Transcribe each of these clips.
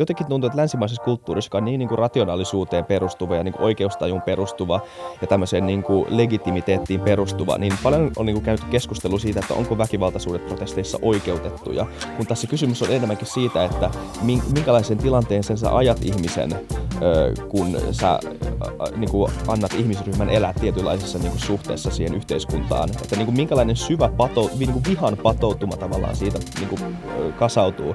jotenkin tuntuu, että länsimaisessa kulttuurissa, joka on niin, niin kuin rationaalisuuteen perustuva ja niin kuin oikeustajun perustuva ja tämmöiseen niin kuin legitimiteettiin perustuva, niin paljon on niin kuin käyty keskustelua siitä, että onko väkivaltaisuudet protesteissa oikeutettuja, kun tässä kysymys on enemmänkin siitä, että minkälaisen tilanteen sen sä ajat ihmisen, kun sä niin kuin annat ihmisryhmän elää tietynlaisessa niin kuin suhteessa siihen yhteiskuntaan. Että niin kuin minkälainen syvä pato, niin kuin vihan patoutuma tavallaan siitä niin kuin, kasautuu.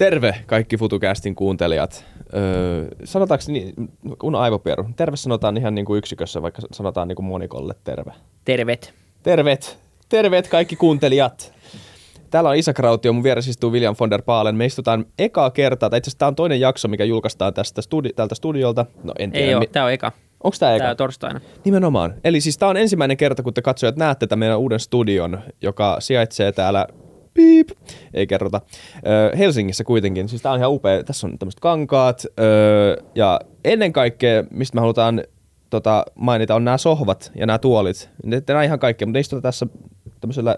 Terve kaikki FutuCastin kuuntelijat. Öö, sanotaanko niin, kun aivopieru, terve sanotaan ihan niin kuin yksikössä, vaikka sanotaan niin kuin monikolle terve. Tervet. Tervet. Tervet kaikki kuuntelijat. Täällä on Isa Krautio, mun vieressä istuu William von der Paalen. Me istutaan ekaa kertaa, tai itse asiassa tämä on toinen jakso, mikä julkaistaan tästä studi- tältä studiolta. No en tiedä. Ei ole, tämä on eka. Onko tämä eka? Tämä on torstaina. Nimenomaan. Eli siis tämä on ensimmäinen kerta, kun te katsojat näette tämän meidän uuden studion, joka sijaitsee täällä piip, ei kerrota. Ö, Helsingissä kuitenkin, siis tää on ihan upea, tässä on tämmöiset kankaat, ö, ja ennen kaikkea, mistä me halutaan tota, mainita, on nämä sohvat ja nämä tuolit. Tehdään ihan kaikkea, mutta istutaan tässä tämmöisellä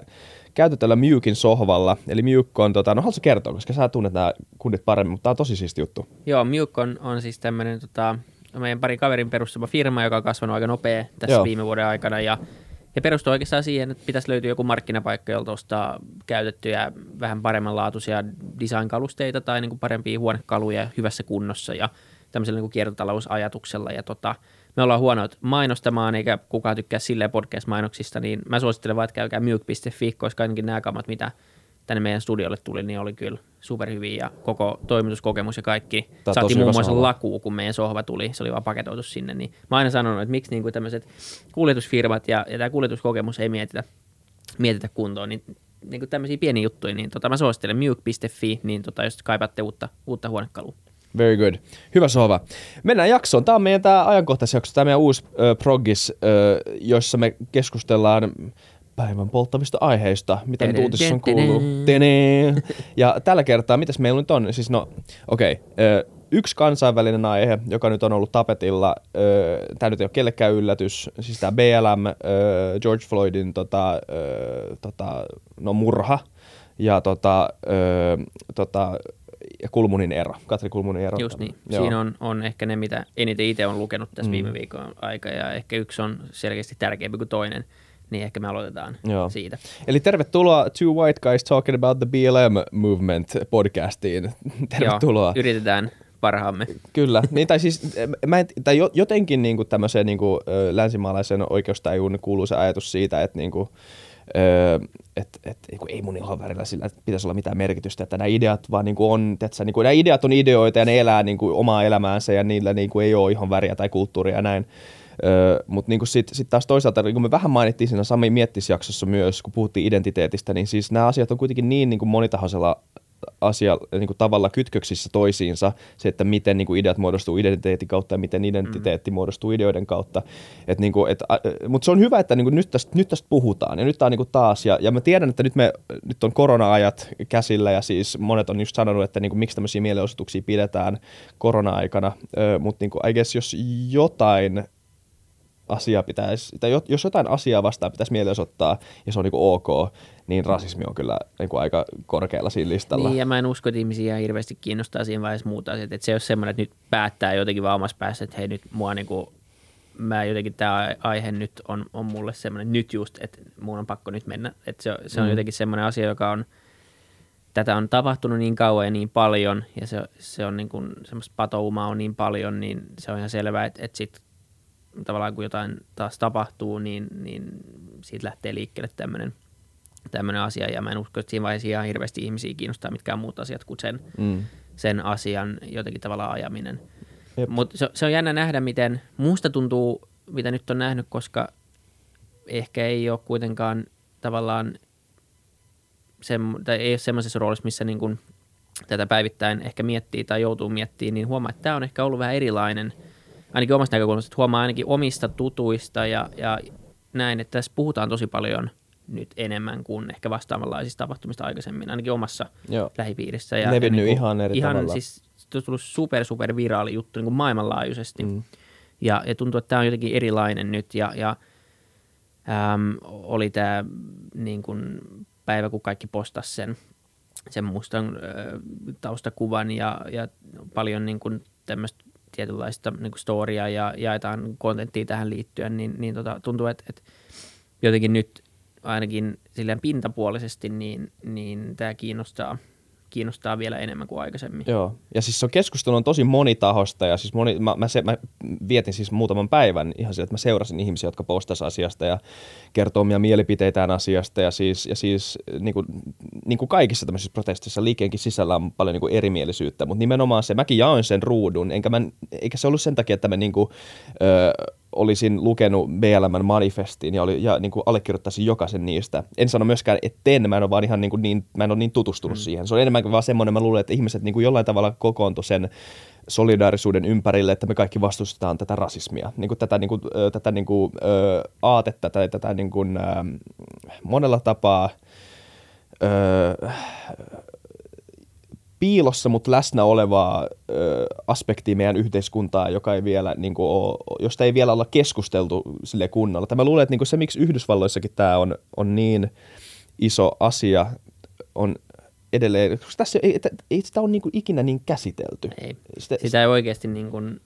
käytetyllä Myykin sohvalla. Eli Myyk on, tota, no haluatko kertoa, koska sä tunnet nämä kundit paremmin, mutta tämä on tosi siisti juttu. Joo, Myyk on, on siis tämmöinen tota, meidän pari kaverin perustama firma, joka on kasvanut aika nopea tässä Joo. viime vuoden aikana, ja ja perustuu oikeastaan siihen, että pitäisi löytyä joku markkinapaikka, jolta ostaa käytettyjä, vähän paremmanlaatuisia design-kalusteita tai niin kuin parempia huonekaluja hyvässä kunnossa ja tämmöisellä niin kuin kiertotalousajatuksella. Ja tota, me ollaan huonoit mainostamaan, eikä kukaan tykkää silleen podcast-mainoksista, niin mä suosittelen vaan, että käykää mute.fi, koska ainakin nämä kamat, mitä tänne meidän studiolle tuli, niin oli kyllä superhyviä ja koko toimituskokemus ja kaikki. Tämä Saatiin muun muassa lakuu, kun meidän sohva tuli, se oli vaan paketoitu sinne. Niin mä aina sanonut, että miksi niin kuin tämmöiset kuljetusfirmat ja, ja tämä kuljetuskokemus ei mietitä, mietitä kuntoon, niin, niin kuin tämmöisiä pieniä juttuja, niin tota, mä suosittelen mute.fi, niin tota, jos kaipaatte uutta, uutta huonekalua. Very good. Hyvä sohva. Mennään jaksoon. Tämä on meidän tämä ajankohtaisjakso, tämä meidän uusi äh, progis, äh, jossa me keskustellaan päivän polttavista aiheista, mitä nyt uutisissa on kuullut. Ja tällä kertaa, mitäs meillä nyt on? Siis no, okei. Okay. Yksi kansainvälinen aihe, joka nyt on ollut tapetilla, tämä nyt ei ole kellekään yllätys, siis tämä BLM, George Floydin tota, tota, no murha, ja tota, tota, ja Kulmunin ero, Katri Kulmunin ero. Just niin. Joo. Siinä on, on ehkä ne, mitä eniten itse on lukenut tässä mm. viime viikon aika, ja ehkä yksi on selkeästi tärkeämpi kuin toinen niin ehkä me aloitetaan Joo. siitä. Eli tervetuloa Two White Guys Talking About the BLM Movement podcastiin. Tervetuloa. Joo, yritetään parhaamme. Kyllä, niin, tai siis mä en, tai jotenkin niin kuin tämmöiseen niin kuin, länsimaalaisen oikeustajuun kuuluu se ajatus siitä, että niin kuin, Öö, että et, ei mun ihan värillä sillä pitäisi olla mitään merkitystä, että nämä ideat vaan niin kuin on, että niin kuin, nämä ideat on ideoita ja ne elää niin kuin, omaa elämäänsä ja niillä niin kuin, ei ole ihan väriä tai kulttuuria ja näin. Öö, Mutta niin sitten sit taas toisaalta, niin kuin me vähän mainittiin siinä Sami Miettisjaksossa myös, kun puhuttiin identiteetistä, niin siis nämä asiat on kuitenkin niin, niin kuin monitahoisella asia niin kuin tavalla kytköksissä toisiinsa, se, että miten niin kuin ideat muodostuu identiteetin kautta ja miten identiteetti mm. muodostuu ideoiden kautta. Et, niin kuin, et, mutta se on hyvä, että niin kuin nyt, tästä, nyt tästä puhutaan ja nyt tämä on niin kuin taas, ja, ja mä tiedän, että nyt, me, nyt on korona-ajat käsillä ja siis monet on just sanonut, että niin kuin, miksi tämmöisiä mielenosoituksia pidetään korona-aikana, mutta niin kuin, I guess jos jotain asia pitäisi, tai jos jotain asiaa vastaan pitäisi mielenosoittaa ja se on niin kuin ok, niin rasismi on kyllä niin kuin aika korkealla siinä listalla. Niin, ja mä en usko, että ihmisiä hirveästi kiinnostaa siinä vaiheessa muuta asiat. Että se ei ole semmoinen, että nyt päättää jotenkin vaan omassa päässä, että hei nyt mua niin kuin, mä jotenkin tämä aihe nyt on, on mulle semmoinen nyt just, että mun on pakko nyt mennä. Että se, se on mm. jotenkin semmoinen asia, joka on, tätä on tapahtunut niin kauan ja niin paljon, ja se, se on niin kuin, semmoista patoumaa on niin paljon, niin se on ihan selvää, että, että sitten tavallaan kun jotain taas tapahtuu, niin, niin siitä lähtee liikkeelle tämmöinen tämmöinen asia, ja mä en usko, että siinä vaiheessa ihan hirveästi ihmisiä kiinnostaa mitkään muut asiat kuin sen, mm. sen asian jotenkin tavallaan ajaminen. Mutta se, se on jännä nähdä, miten muusta tuntuu, mitä nyt on nähnyt, koska ehkä ei ole kuitenkaan tavallaan se, tai ei ole semmoisessa roolissa, missä niin kuin tätä päivittäin ehkä miettii tai joutuu miettimään, niin huomaa, että tämä on ehkä ollut vähän erilainen – ainakin omasta näkökulmasta, että huomaa ainakin omista tutuista ja, ja näin, että tässä puhutaan tosi paljon nyt enemmän kuin ehkä vastaavanlaisista tapahtumista aikaisemmin, ainakin omassa Joo. lähipiirissä. Ja, Levinnyt ja niin kuin, ihan eri ihan tavalla. Siis se on tullut super, super viraali juttu niin kuin maailmanlaajuisesti. Mm. Ja, ja tuntuu, että tämä on jotenkin erilainen nyt ja, ja äm, oli tämä niin kuin päivä, kun kaikki postas sen, sen mustan ö, taustakuvan ja, ja paljon niin kuin tämmöistä tietynlaista niin kuin storya ja jaetaan kontenttia tähän liittyen, niin, niin tota, tuntuu, että, että jotenkin nyt ainakin silleen pintapuolisesti, niin, niin tämä kiinnostaa, kiinnostaa vielä enemmän kuin aikaisemmin. Joo, ja siis se keskustelu on tosi monitahosta ja siis moni, mä, mä, se, mä vietin siis muutaman päivän ihan sillä, että mä seurasin ihmisiä, jotka postas asiasta ja kertoo omia mielipiteitään asiasta ja siis, ja siis niin kuin, niin kuin kaikissa tämmöisissä protestissa liikkeenkin sisällä on paljon niin kuin erimielisyyttä, mutta nimenomaan se, mäkin jaoin sen ruudun, enkä mä, eikä se ollut sen takia, että mä niin kuin, ö, olisin lukenut BLMn manifestiin ja, oli, ja niin kuin allekirjoittaisin jokaisen niistä. En sano myöskään, että en, mä en ole vaan ihan niin, kuin niin, mä en ole niin tutustunut mm. siihen. Se on enemmänkin vaan semmoinen, mä luulen, että ihmiset niin kuin jollain tavalla kokoontu sen solidaarisuuden ympärille, että me kaikki vastustetaan tätä rasismia, niin kuin tätä, niin kuin, tätä niin kuin, aatetta tai tätä niin kuin, monella tapaa ö, piilossa, mutta läsnä olevaa ö, aspektia meidän yhteiskuntaa, joka ei vielä, niin kuin, ole, josta ei vielä olla keskusteltu sille kunnolla. Tämä luulen, että niin kuin se, miksi Yhdysvalloissakin tämä on, on niin iso asia, on edelleen, koska tässä ei, ei, ei sitä ole niin kuin ikinä niin käsitelty. Ei. Sitä, Sitä ei oikeasti niin kuin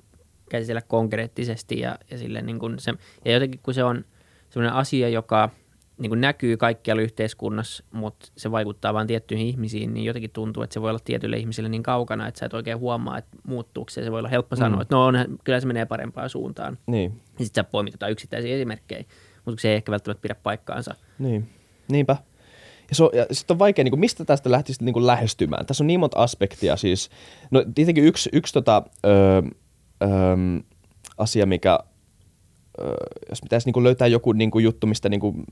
käsitellä konkreettisesti ja, ja, sille niin kuin se, ja jotenkin kun se on sellainen asia, joka niin kuin näkyy kaikkialla yhteiskunnassa, mutta se vaikuttaa vain tiettyihin ihmisiin, niin jotenkin tuntuu, että se voi olla tietyille ihmisille niin kaukana, että sä et oikein huomaa, että muuttuuko se. Se voi olla helppo sanoa, että no on, kyllä se menee parempaan suuntaan. Niin, Ja sitten sä poimit jotain yksittäisiä esimerkkejä, mutta se ei ehkä välttämättä pidä paikkaansa. niin, niinpä. Ja, se on, ja sitten on vaikea, niin kuin, mistä tästä lähtisi niin kuin lähestymään. Tässä on niin monta aspektia. Siis, no tietenkin yksi, yksi tota, ö, ö, asia, mikä, jos pitäisi niin löytää joku niin kuin juttu, mistä, niin kuin,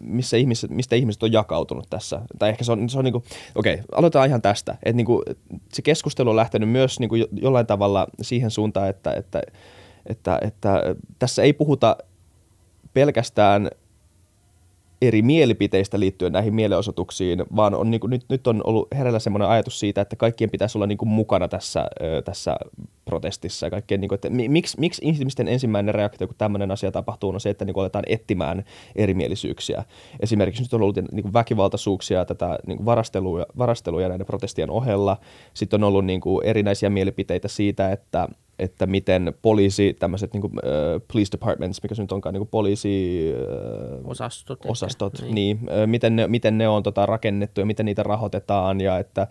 missä ihmiset, mistä ihmiset on jakautunut tässä. Tai ehkä se on, se on niin kuin, okei, aloitetaan ihan tästä. Että niin kuin, se keskustelu on lähtenyt myös niin kuin jo- jollain tavalla siihen suuntaan, että, että, että, että tässä ei puhuta pelkästään eri mielipiteistä liittyen näihin mielenosoituksiin, vaan on, niin kuin, nyt, nyt on ollut herällä semmoinen ajatus siitä, että kaikkien pitäisi olla niin kuin, mukana tässä, ö, tässä protestissa. Kaikkien, niin kuin, että mi- miksi, miksi ihmisten ensimmäinen reaktio, kun tämmöinen asia tapahtuu, on se, että niin kuin, aletaan etsimään erimielisyyksiä. Esimerkiksi nyt on ollut niin kuin, väkivaltaisuuksia, tätä niin kuin, varastelua, varastelua näiden protestien ohella. Sitten on ollut niin kuin, erinäisiä mielipiteitä siitä, että että miten poliisi, tämmöiset niin kuin, uh, police departments, mikä se nyt onkaan, niin kuin poliisi... Uh, Osastot. ehkä. osastot, niin. niin ö, miten, ne, miten ne on tota, rakennettu ja miten niitä rahoitetaan ja että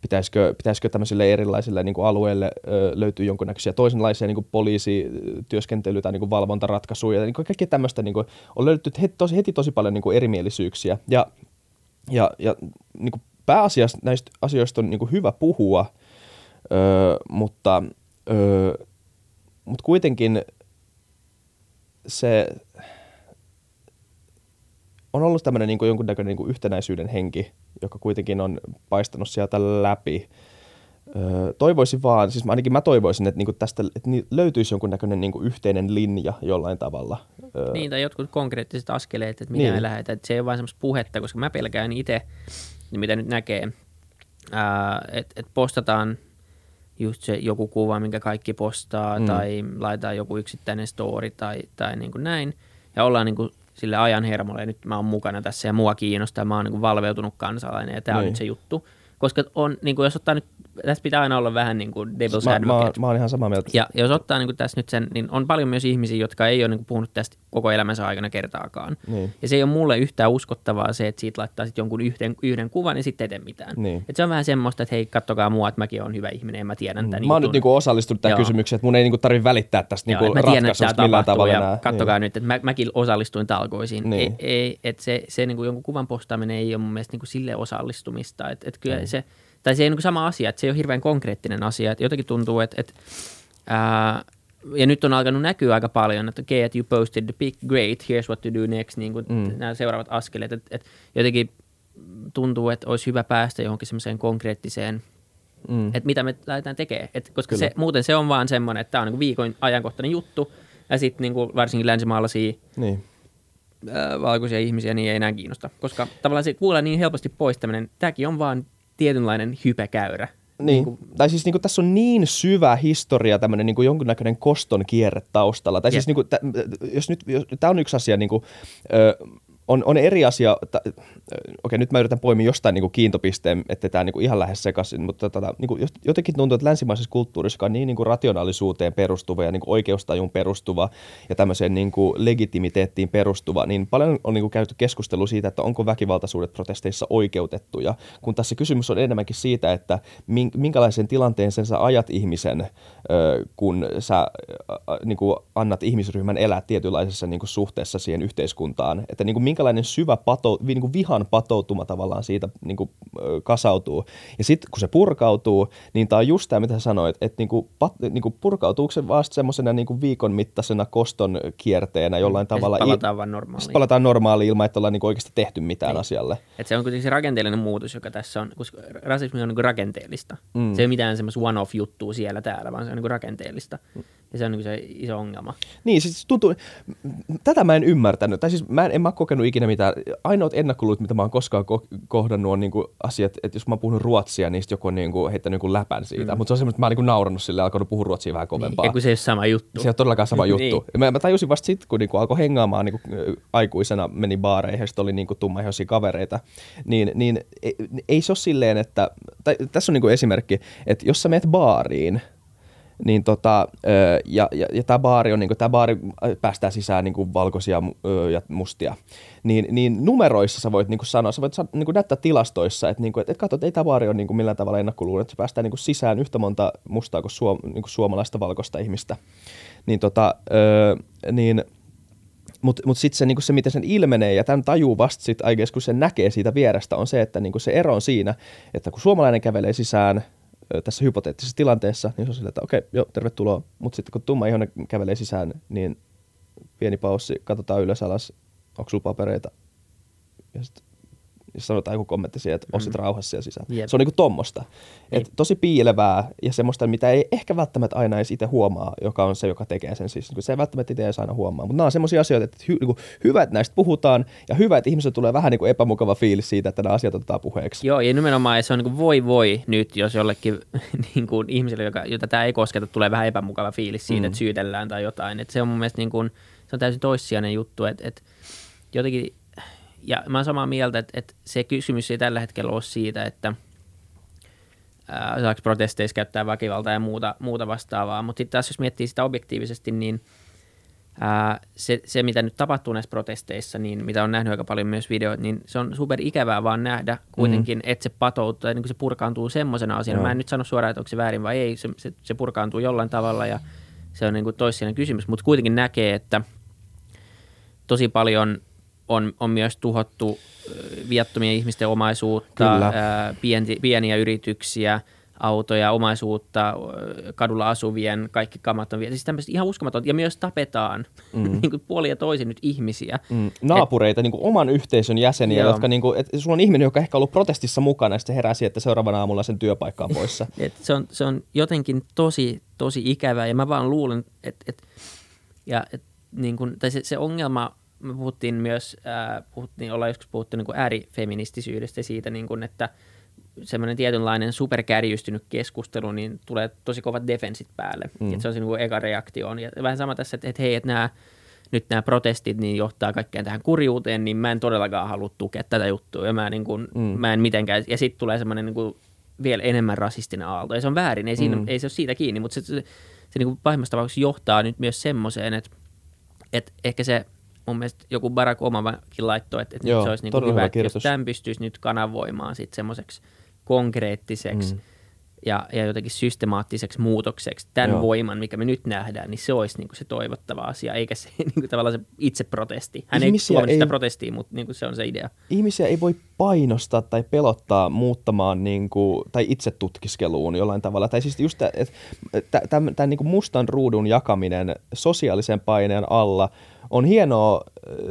pitäisikö, pitäisikö tämmöisille erilaisille niin kuin alueille ö, löytyy jonkunnäköisiä toisenlaisia niin kuin poliisityöskentely- tai niin kuin valvontaratkaisuja. Niin kuin kaikkea tämmöistä niin kuin, on löydetty heti tosi, heti tosi paljon niin kuin erimielisyyksiä. Ja, ja, ja niin kuin pääasiassa näistä asioista on niin kuin hyvä puhua, ö, mutta, ö, mutta kuitenkin se on ollut tämmöinen niin jonkunnäköinen niin kuin yhtenäisyyden henki, joka kuitenkin on paistanut sieltä läpi. Öö, toivoisin vaan, siis ainakin mä toivoisin, että, niin kuin tästä että löytyisi jonkunnäköinen niin kuin yhteinen linja jollain tavala. Öö, Niin, tai jotkut konkreettiset askeleet, että mitä Niin. lähdetään. Että se ei ole vain semmoista puhetta, koska mä pelkään itse, niin mitä nyt näkee, että et postataan just se joku kuva, minkä kaikki postaa, Mm. tai laitetaan joku yksittäinen story tai, tai niin kuin näin, ja ollaan niin kuin sille ajan hermolla, ja nyt mä oon mukana tässä, ja mua kiinnostaa, mä oon niin kuin valveutunut kansalainen, ja tämä on Niin. nyt se juttu. Koska on, niin kuin jos ottaa nyt, tässä pitää aina olla vähän niin kuin devil's mä, mä, advocate. mä oon ihan samaa mieltä. Ja jos ottaa niin tässä nyt sen, niin on paljon myös ihmisiä, jotka ei ole niin puhunut tästä koko elämänsä aikana kertaakaan. Niin. Ja se ei ole mulle yhtään uskottavaa se, että siitä laittaa sitten jonkun yhden, yhden kuvan ja sitten ei tee mitään. Niin. Et se on vähän semmoista, että hei, kattokaa mua, että mäkin olen hyvä ihminen ja mä tiedän tämän Mä oon nyt jutun. niinku osallistunut tähän Joo. kysymykseen, että mun ei niinku tarvitse välittää tästä Joo, niinku mä tiedän, että ratkaisusta millään tavalla ja enää. kattokaa nyt, että mä, mäkin osallistuin talkoisiin. Niin. Ei, ei, että se, se niin kuin jonkun kuvan postaaminen ei ole mun mielestä niin kuin sille osallistumista. Että, että kyllä se, tai se ei ole niin kuin sama asia, että se ei ole hirveän konkreettinen asia. Että jotenkin tuntuu, että, että ää, ja nyt on alkanut näkyä aika paljon, että okay, että you posted the pic, great, here's what to do next, niin kuin Mm. nämä seuraavat askeleet. Että, että jotenkin tuntuu, että olisi hyvä päästä johonkin semmoiseen konkreettiseen mm. että mitä me lähdetään tekemään. Et, koska se, muuten se on vaan semmoinen, että tämä on niin viikon ajankohtainen juttu, ja sitten niin varsinkin länsimaalaisia niin. ää, valkoisia ihmisiä niin ei enää kiinnosta. Koska tavallaan se kuulee niin helposti pois tämmöinen, tämäkin on vaan tietynlainen hypekäyrä. Niin. niin kuin, tai siis niin kuin, tässä on niin syvä historia, tämmöinen niin kuin jonkunnäköinen koston kierre taustalla. Tai siis niin kuin, t- jos nyt, jos, tämä on yksi asia, niin kuin, ö, on, on eri asia, okei okay, nyt mä yritän poimia jostain niin kuin kiintopisteen, että tämä niin ihan lähes sekaisin, mutta tota, niin kuin jotenkin tuntuu, että länsimaisessa kulttuurissa, joka on niin, niin kuin rationaalisuuteen perustuva ja niin kuin oikeustajun perustuva ja tämmöiseen niin kuin legitimiteettiin perustuva, niin paljon on niin kuin käyty keskustelua siitä, että onko väkivaltaisuudet protesteissa oikeutettuja, kun tässä kysymys on enemmänkin siitä, että minkälaisen tilanteen sen sä ajat ihmisen, kun sä niin kuin annat ihmisryhmän elää tietynlaisessa niin kuin suhteessa siihen yhteiskuntaan, että niin kuin minkälainen syvä pato, niin kuin vihan patoutuma tavallaan siitä niin kuin, kasautuu. Ja sitten kun se purkautuu, niin tämä on just tämä, mitä sä sanoit, että niin kuin, pat, niin kuin purkautuuko se vasta semmoisena niin kuin viikon mittaisena koston kierteenä jollain ja tavalla. Sitten palataan vaan normaaliin. Sitten palataan normaaliin ilman, että ollaan niin oikeasti tehty mitään niin. asialle. Et se on kuitenkin se rakenteellinen muutos, joka tässä on, koska rasismi on niin rakenteellista. Mm. Se ei ole mitään semmoista one-off-juttua siellä täällä, vaan se on niin rakenteellista. Mm. Ja se on niin se iso ongelma. Niin, siis tuntuu, tätä mä en ymmärtänyt, tai siis mä en, en mä kokenut ikinä mitään. Ainoat ennakkoluut, mitä mä oon koskaan ko- kohdannut, on niin kuin asiat, että jos mä oon puhunut ruotsia, niin joku on niin kuin heittänyt niin läpän siitä. Mm. Mutta se on semmoista, että mä oon niin kuin naurannut sille ja alkanut puhua ruotsia vähän kovempaa. Niin, kun se ei ole sama juttu. Se ei ole todellakaan sama juttu. niin. mä, mä tajusin vasta sitten, kun niin kuin alkoi hengaamaan niin kuin aikuisena, meni baareihin ja sitten oli niin kuin tummaihoisia kavereita, niin, niin ei, ei se ole silleen, että, tai, tässä on niin kuin esimerkki, että jos sä meet baariin, niin tota, ja, ja, ja tämä baari on, niin tämä baari päästää sisään niin kuin valkoisia ja mustia, niin, niin numeroissa sä voit niin kuin sanoa, sä voit niin kuin näyttää tilastoissa, että, niin kuin, että, että katso, että ei tämä baari ole niin kuin millään tavalla ennakkoluulo, että se päästää niin kuin sisään yhtä monta mustaa kuin, suom, niin kuin suomalaista valkoista ihmistä. Niin, tota, niin mutta mut sitten se, niinku se, miten sen ilmenee, ja tämän tajuu vasta sitten kun se näkee siitä vierestä, on se, että niinku se ero on siinä, että kun suomalainen kävelee sisään – tässä hypoteettisessa tilanteessa, niin se on sillä, että okei, joo, tervetuloa. Mutta sitten kun tumma ihonen kävelee sisään, niin pieni paussi, katsotaan ylös alas, onko sulla papereita? Ja sitten sanotaan joku kommentti siihen, että osit mm. rauhassa siellä sisään. Yep. Se on niinku tommosta. Et tosi piilevää ja semmoista, mitä ei ehkä välttämättä aina edes itse huomaa, joka on se, joka tekee sen. Siis, se ei välttämättä itse edes aina huomaa. Mutta nämä on semmoisia asioita, että hy, niinku, hyvä, että näistä puhutaan ja hyvä, että ihmisille tulee vähän niinku epämukava fiilis siitä, että nämä asiat otetaan puheeksi. Joo, ja nimenomaan se on niinku voi voi nyt, jos jollekin niinku, ihmiselle, joka, jota tämä ei kosketa, tulee vähän epämukava fiilis siitä, mm. että syytellään tai jotain. Et se on mun mielestä niinku, se on täysin toissijainen juttu, että, että jotenkin ja mä oon samaa mieltä, että, että se kysymys ei tällä hetkellä ole siitä, että ää, saako protesteissa käyttää väkivaltaa ja muuta, muuta vastaavaa, mutta sitten taas jos miettii sitä objektiivisesti, niin ää, se, se, mitä nyt tapahtuu näissä protesteissa, niin mitä on nähnyt aika paljon myös videoita, niin se on super ikävää vaan nähdä kuitenkin, mm. että se patoutuu, niin se purkaantuu semmoisena asiana. Mä en nyt sano suoraan, että onko se väärin vai ei, se, se, se purkaantuu jollain tavalla ja se on niin kuin toissijainen kysymys, mutta kuitenkin näkee, että tosi paljon on, on myös tuhottu viattomien ihmisten omaisuutta, ää, pieni, pieniä yrityksiä, autoja, omaisuutta, kadulla asuvien, kaikki kamat on Siis tämmöistä ihan uskomaton. Ja myös tapetaan mm. niin kuin puoli ja toisin nyt ihmisiä. Mm. Naapureita, et, niin kuin oman yhteisön jäseniä, joo. jotka, niin kuin, että sulla on ihminen, joka ehkä on ollut protestissa mukana, ja sitten heräsi, että seuraavana aamulla sen työpaikka on poissa. et se, on, se on jotenkin tosi, tosi ikävää, ja mä vaan luulen, että, että ja, et, niin kuin, tai se, se ongelma – me puhuttiin myös, äh, puhuttiin, ollaan joskus puhuttu niin kuin äärifeministisyydestä siitä, niin kuin, että semmoinen tietynlainen superkärjistynyt keskustelu, niin tulee tosi kovat defensit päälle. Mm. Että se on se niin kuin eka reaktio. Ja vähän sama tässä, että, että hei, että nämä, nyt nämä protestit niin johtaa kaikkeen tähän kurjuuteen, niin mä en todellakaan halua tukea tätä juttua. Ja mä, niin kuin, mm. mä en mitenkään, ja sitten tulee semmoinen niin kuin vielä enemmän rasistinen aalto. Ja se on väärin, ei, siinä, mm. ei se ole siitä kiinni, mutta se, se, se, se niin kuin pahimmassa tapauksessa johtaa nyt myös semmoiseen, että, että ehkä se mun mielestä joku Barack Obamakin laittoi, että, että Joo, nyt se olisi niin kuin hyvä, että jos tämän pystyisi nyt kanavoimaan sitten semmoiseksi konkreettiseksi mm. ja, ja jotenkin systemaattiseksi muutokseksi tämän Joo. voiman, mikä me nyt nähdään, niin se olisi niin kuin se toivottava asia, eikä se niin kuin tavallaan se itse protesti. Hän Ihmisiä ei sitä protestia, mutta niin kuin se on se idea. Ihmisiä ei voi painostaa tai pelottaa muuttamaan niin kuin, tai itse tutkiskeluun jollain tavalla. Tai siis just tämän niin mustan ruudun jakaminen sosiaalisen paineen alla – on hienoa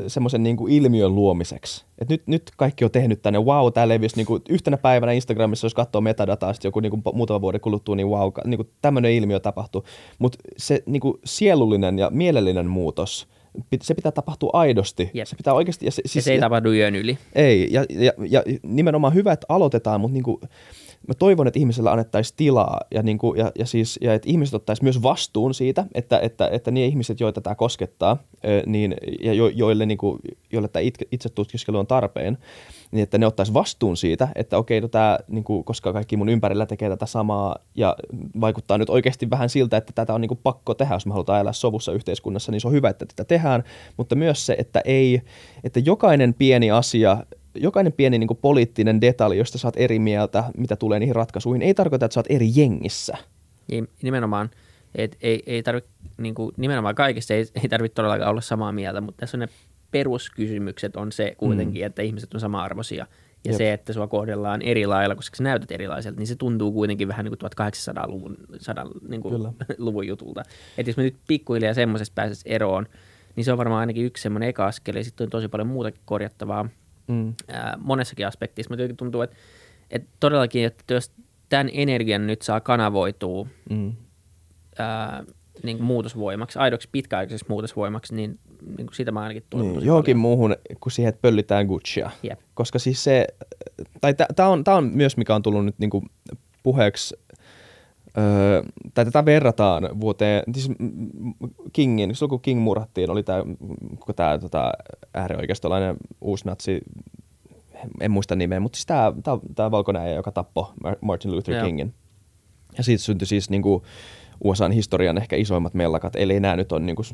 semmoisen niin kuin ilmiön luomiseksi. Et nyt, nyt kaikki on tehnyt tänne, wow, tämä levisi niin kuin yhtenä päivänä Instagramissa, jos katsoo metadataa, sitten joku niin kuin muutama vuoden kuluttua, niin wow, niin kuin tämmöinen ilmiö tapahtuu. Mutta se niin kuin sielullinen ja mielellinen muutos, se pitää tapahtua aidosti. Jep. Se pitää oikeasti. Ja se, siis, ja se ei tapahdu yön yli. Ei, ja, ja, ja nimenomaan hyvä, että aloitetaan, mutta niin kuin, mä toivon, että ihmisellä annettaisiin tilaa ja, niin kuin, ja, ja, siis, ja että ihmiset ottaisi myös vastuun siitä, että, että, että ne ihmiset, joita tämä koskettaa niin, ja jo, joille, niin kuin, joille tämä itse tutkiskelu on tarpeen, niin että ne ottaisi vastuun siitä, että okei, no tämä, niin kuin, koska kaikki mun ympärillä tekee tätä samaa ja vaikuttaa nyt oikeasti vähän siltä, että tätä on niin kuin pakko tehdä, jos me halutaan elää sovussa yhteiskunnassa, niin se on hyvä, että tätä tehdään, mutta myös se, että ei, että jokainen pieni asia jokainen pieni niin kuin poliittinen detalji, josta saat eri mieltä, mitä tulee niihin ratkaisuihin, ei tarkoita, että sä oot eri jengissä. Ei, nimenomaan. Et, ei, ei tarvitse, niin kuin, nimenomaan kaikessa ei, ei tarvitse todellakaan olla samaa mieltä, mutta tässä on ne peruskysymykset on se kuitenkin, mm. että ihmiset on sama-arvoisia. Ja Jep. se, että sua kohdellaan eri lailla, koska sä näytät erilaiselta, niin se tuntuu kuitenkin vähän niin kuin 1800-luvun 100, niin kuin luvun jutulta. Että jos me nyt pikkuhiljaa semmoisesta pääsisi eroon, niin se on varmaan ainakin yksi semmoinen eka askel, ja sitten on tosi paljon muutakin korjattavaa mm. ää, monessakin aspektissa. Mutta tuntuu, että, että todellakin, että jos tämän energian nyt saa kanavoitua mm. ää, niin kuin muutosvoimaksi, aidoksi pitkäaikaiseksi muutosvoimaksi, niin, niin kuin sitä mä ainakin tulen niin, Johonkin paljon. muuhun kuin siihen, että pöllitään Guccia. Yep. Koska siis se, tai tämä on, tää on myös mikä on tullut nyt niin kuin puheeksi Öö, tai tätä verrataan vuoteen, siis Kingin, silloin kun King murhattiin, oli tämä, tämä tota, äärioikeistolainen uusnatsi, en muista nimeä, mutta siis tämä, tämä, tämä valkoinen joka tappoi Martin Luther Joo. Kingin. Ja siitä syntyi siis niin kuin, USAn historian ehkä isoimmat mellakat, eli nämä nyt on niin kuin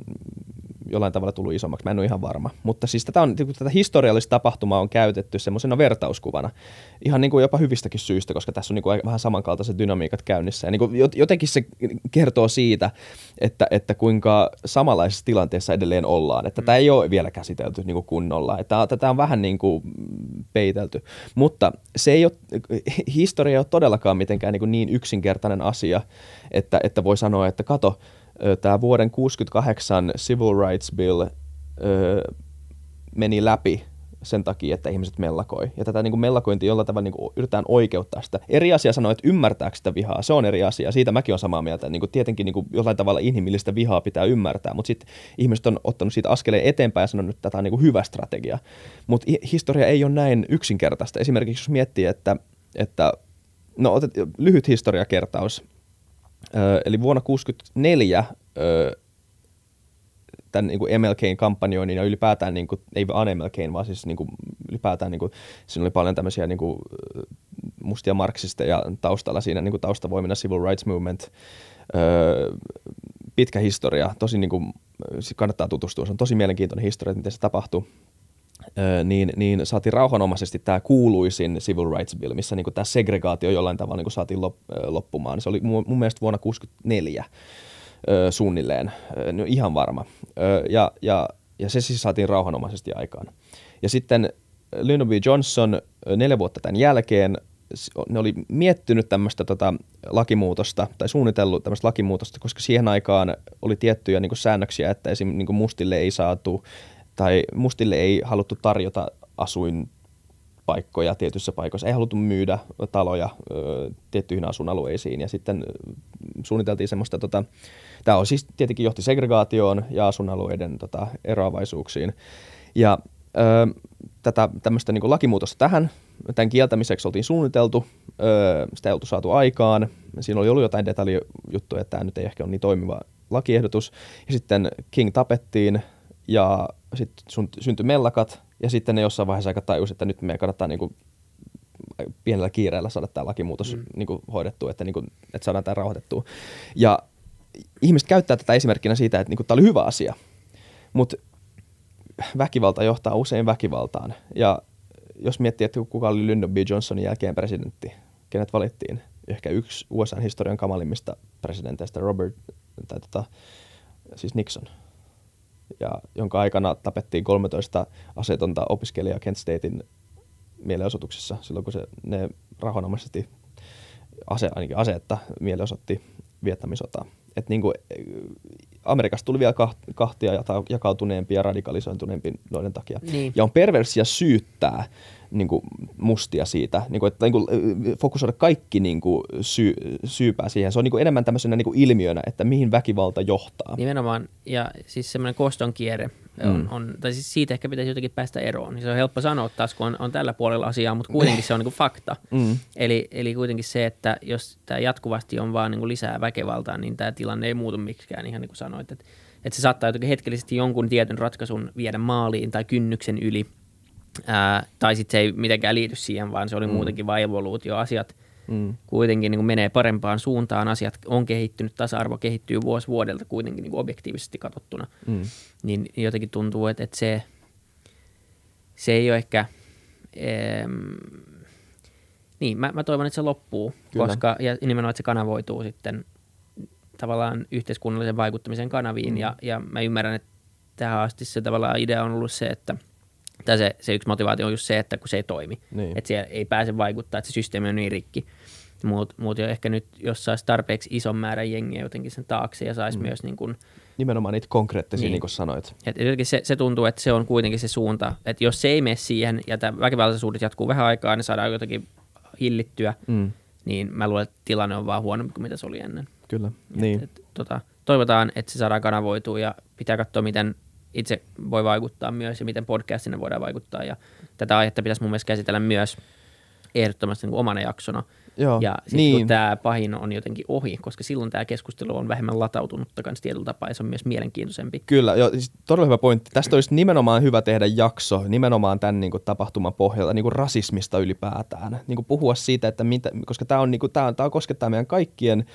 jollain tavalla tullut isommaksi, mä en ole ihan varma. Mutta siis tätä, on, tätä historiallista tapahtumaa on käytetty semmoisena vertauskuvana, ihan niin kuin jopa hyvistäkin syistä, koska tässä on niin kuin vähän samankaltaiset dynamiikat käynnissä. Ja niin kuin jotenkin se kertoo siitä, että, että kuinka samanlaisessa tilanteessa edelleen ollaan, että mm. tämä ei ole vielä käsitelty niin kuin kunnolla, että tätä on vähän niin kuin peitelty. Mutta se ei ole, historia ei ole todellakaan mitenkään niin, kuin niin yksinkertainen asia, että, että voi sanoa, että kato, tämä vuoden 68 Civil Rights Bill meni läpi sen takia, että ihmiset mellakoi. Ja tätä niin kuin mellakointia jollain tavalla niin kuin yritetään oikeuttaa sitä. Eri asia sanoa, että ymmärtääkö sitä vihaa, se on eri asia. Siitä mäkin olen samaa mieltä. Niin kuin tietenkin niin kuin jollain tavalla inhimillistä vihaa pitää ymmärtää, mutta sitten ihmiset on ottanut siitä askeleen eteenpäin ja sanonut, että tätä on niin kuin hyvä strategia. Mutta historia ei ole näin yksinkertaista. Esimerkiksi jos miettii, että, että no otet, lyhyt historiakertaus, eli vuonna 1964 tämän niin kuin MLKin kampanjoinnin ja ylipäätään, niin kuin, ei vain MLKin, vaan siis niin kuin, ylipäätään niin kuin, siinä oli paljon tämmöisiä niin kuin, mustia marksisteja taustalla siinä niin kuin taustavoimina Civil Rights Movement, öö, pitkä historia, tosi niin kuin, kannattaa tutustua, se on tosi mielenkiintoinen historia, miten se tapahtui niin, niin saatiin rauhanomaisesti tämä kuuluisin Civil Rights Bill, missä niin tämä segregaatio jollain tavalla niin saatiin lop, loppumaan. Se oli mun, mielestä vuonna 1964 suunnilleen, no ihan varma. Ja, ja, ja se siis saatiin rauhanomaisesti aikaan. Ja sitten Lyndon B. Johnson neljä vuotta tämän jälkeen ne oli miettinyt tämmöistä tota, lakimuutosta tai suunnitellut tämmöistä lakimuutosta, koska siihen aikaan oli tiettyjä niin kuin, säännöksiä, että esim. Niin mustille ei saatu tai mustille ei haluttu tarjota asuinpaikkoja tietyissä paikoissa, ei haluttu myydä taloja ö, tiettyihin asuinalueisiin. Ja sitten suunniteltiin semmoista, tota, tämä on siis tietenkin johti segregaatioon ja asuinalueiden tota, eroavaisuuksiin. Ja ö, tätä tämmöistä niin lakimuutosta tähän, tämän kieltämiseksi oltiin suunniteltu, ö, sitä ei oltu saatu aikaan, siinä oli ollut jotain detaljujuttuja, että tämä nyt ei ehkä ole niin toimiva lakiehdotus, ja sitten King tapettiin, ja sitten syntyi mellakat, ja sitten ne jossain vaiheessa aika tajusi, että nyt meidän kannattaa niin kuin pienellä kiireellä saada tämä lakimuutos mm. niin kuin hoidettua, että, niin kuin, että saadaan tämä rauhoitettua. Ja ihmiset käyttää tätä esimerkkinä siitä, että niin kuin, tämä oli hyvä asia, mutta väkivalta johtaa usein väkivaltaan. Ja jos miettii, että kuka oli Lyndon B. Johnsonin jälkeen presidentti, kenet valittiin, ehkä yksi USA-historian kamalimmista presidenteistä, Robert, tai tota, siis Nixon – ja jonka aikana tapettiin 13 asetonta opiskelijaa Kent Statein mielenosoituksessa silloin, kun se, ne rahonomaisesti ase, ainakin aseetta mielenosoitti Vietnamin sotaa. että niinku, Amerikasta tuli vielä kaht- kahtia jakautuneempi ja radikalisointuneempi noiden takia. Niin. Ja on perversia syyttää niin kuin mustia siitä, niin kuin, että niin kuin, fokusoida kaikki niin kuin, syy, syypää siihen. Se on niin kuin, enemmän tämmöisenä niin kuin ilmiönä, että mihin väkivalta johtaa. Nimenomaan, ja siis semmoinen koston kierre, on, Mm. on, tai siis siitä ehkä pitäisi jotenkin päästä eroon. Se on helppo sanoa taas, kun on, on tällä puolella asiaa, mutta kuitenkin se on niin fakta. Mm. Eli, eli kuitenkin se, että jos tämä jatkuvasti on vaan niin kuin lisää väkivaltaa, niin tämä tilanne ei muutu miksikään, ihan niin kuin sanoit. Että, että se saattaa jotenkin hetkellisesti jonkun tietyn ratkaisun viedä maaliin tai kynnyksen yli, ää, tai sitten se ei mitenkään liity siihen, vaan se oli mm. muutenkin vain evoluutio. Asiat Mm. kuitenkin niin kuin menee parempaan suuntaan, asiat on kehittynyt, tasa-arvo kehittyy vuosi vuodelta kuitenkin niin kuin objektiivisesti katsottuna, Mm. niin jotenkin tuntuu, että, että se, se ei ole ehkä... Em, niin, mä, mä toivon, että se loppuu, Kyllä. koska ja nimenomaan, että se kanavoituu sitten tavallaan yhteiskunnallisen vaikuttamisen kanaviin, mm. ja, ja mä ymmärrän, että tähän asti se tavallaan idea on ollut se, että tai se, se yksi motivaatio on just se, että kun se ei toimi, Niin. että siellä ei pääse vaikuttaa, että se systeemi on niin rikki. Mutta mut jo ehkä nyt, jos saisi tarpeeksi ison määrän jengiä jotenkin sen taakse ja saisi mm. myös niin kuin, Nimenomaan niitä konkreettisia, Niin. niin, kuin sanoit. et jotenkin se, se tuntuu, että se on kuitenkin se suunta, että jos se ei mene siihen ja tämä väkivaltaisuudet jatkuu vähän aikaa, niin saadaan jotenkin hillittyä, Mm. niin mä luulen, että tilanne on vaan huonompi kuin mitä se oli ennen. Kyllä, niin. Et, et, tota, toivotaan, että se saadaan kanavoitua ja pitää katsoa, miten itse voi vaikuttaa myös ja miten podcastina voidaan vaikuttaa. Ja tätä aihetta pitäisi mun mielestä käsitellä myös ehdottomasti niin omana jaksona. Joo, Ja sitten niin. kun tämä pahin on jotenkin ohi, koska silloin tämä keskustelu on vähemmän latautunutta kanssa tietyllä tapaa ja se on myös mielenkiintoisempi. Kyllä, jo, siis todella hyvä pointti. Tästä olisi nimenomaan hyvä tehdä jakso, nimenomaan tämän niin kuin, tapahtuman pohjalta, niin kuin rasismista ylipäätään. Niin kuin puhua siitä, että mitä, koska tämä, on, niin kuin, tämä, on, tämä koskettaa meidän kaikkien,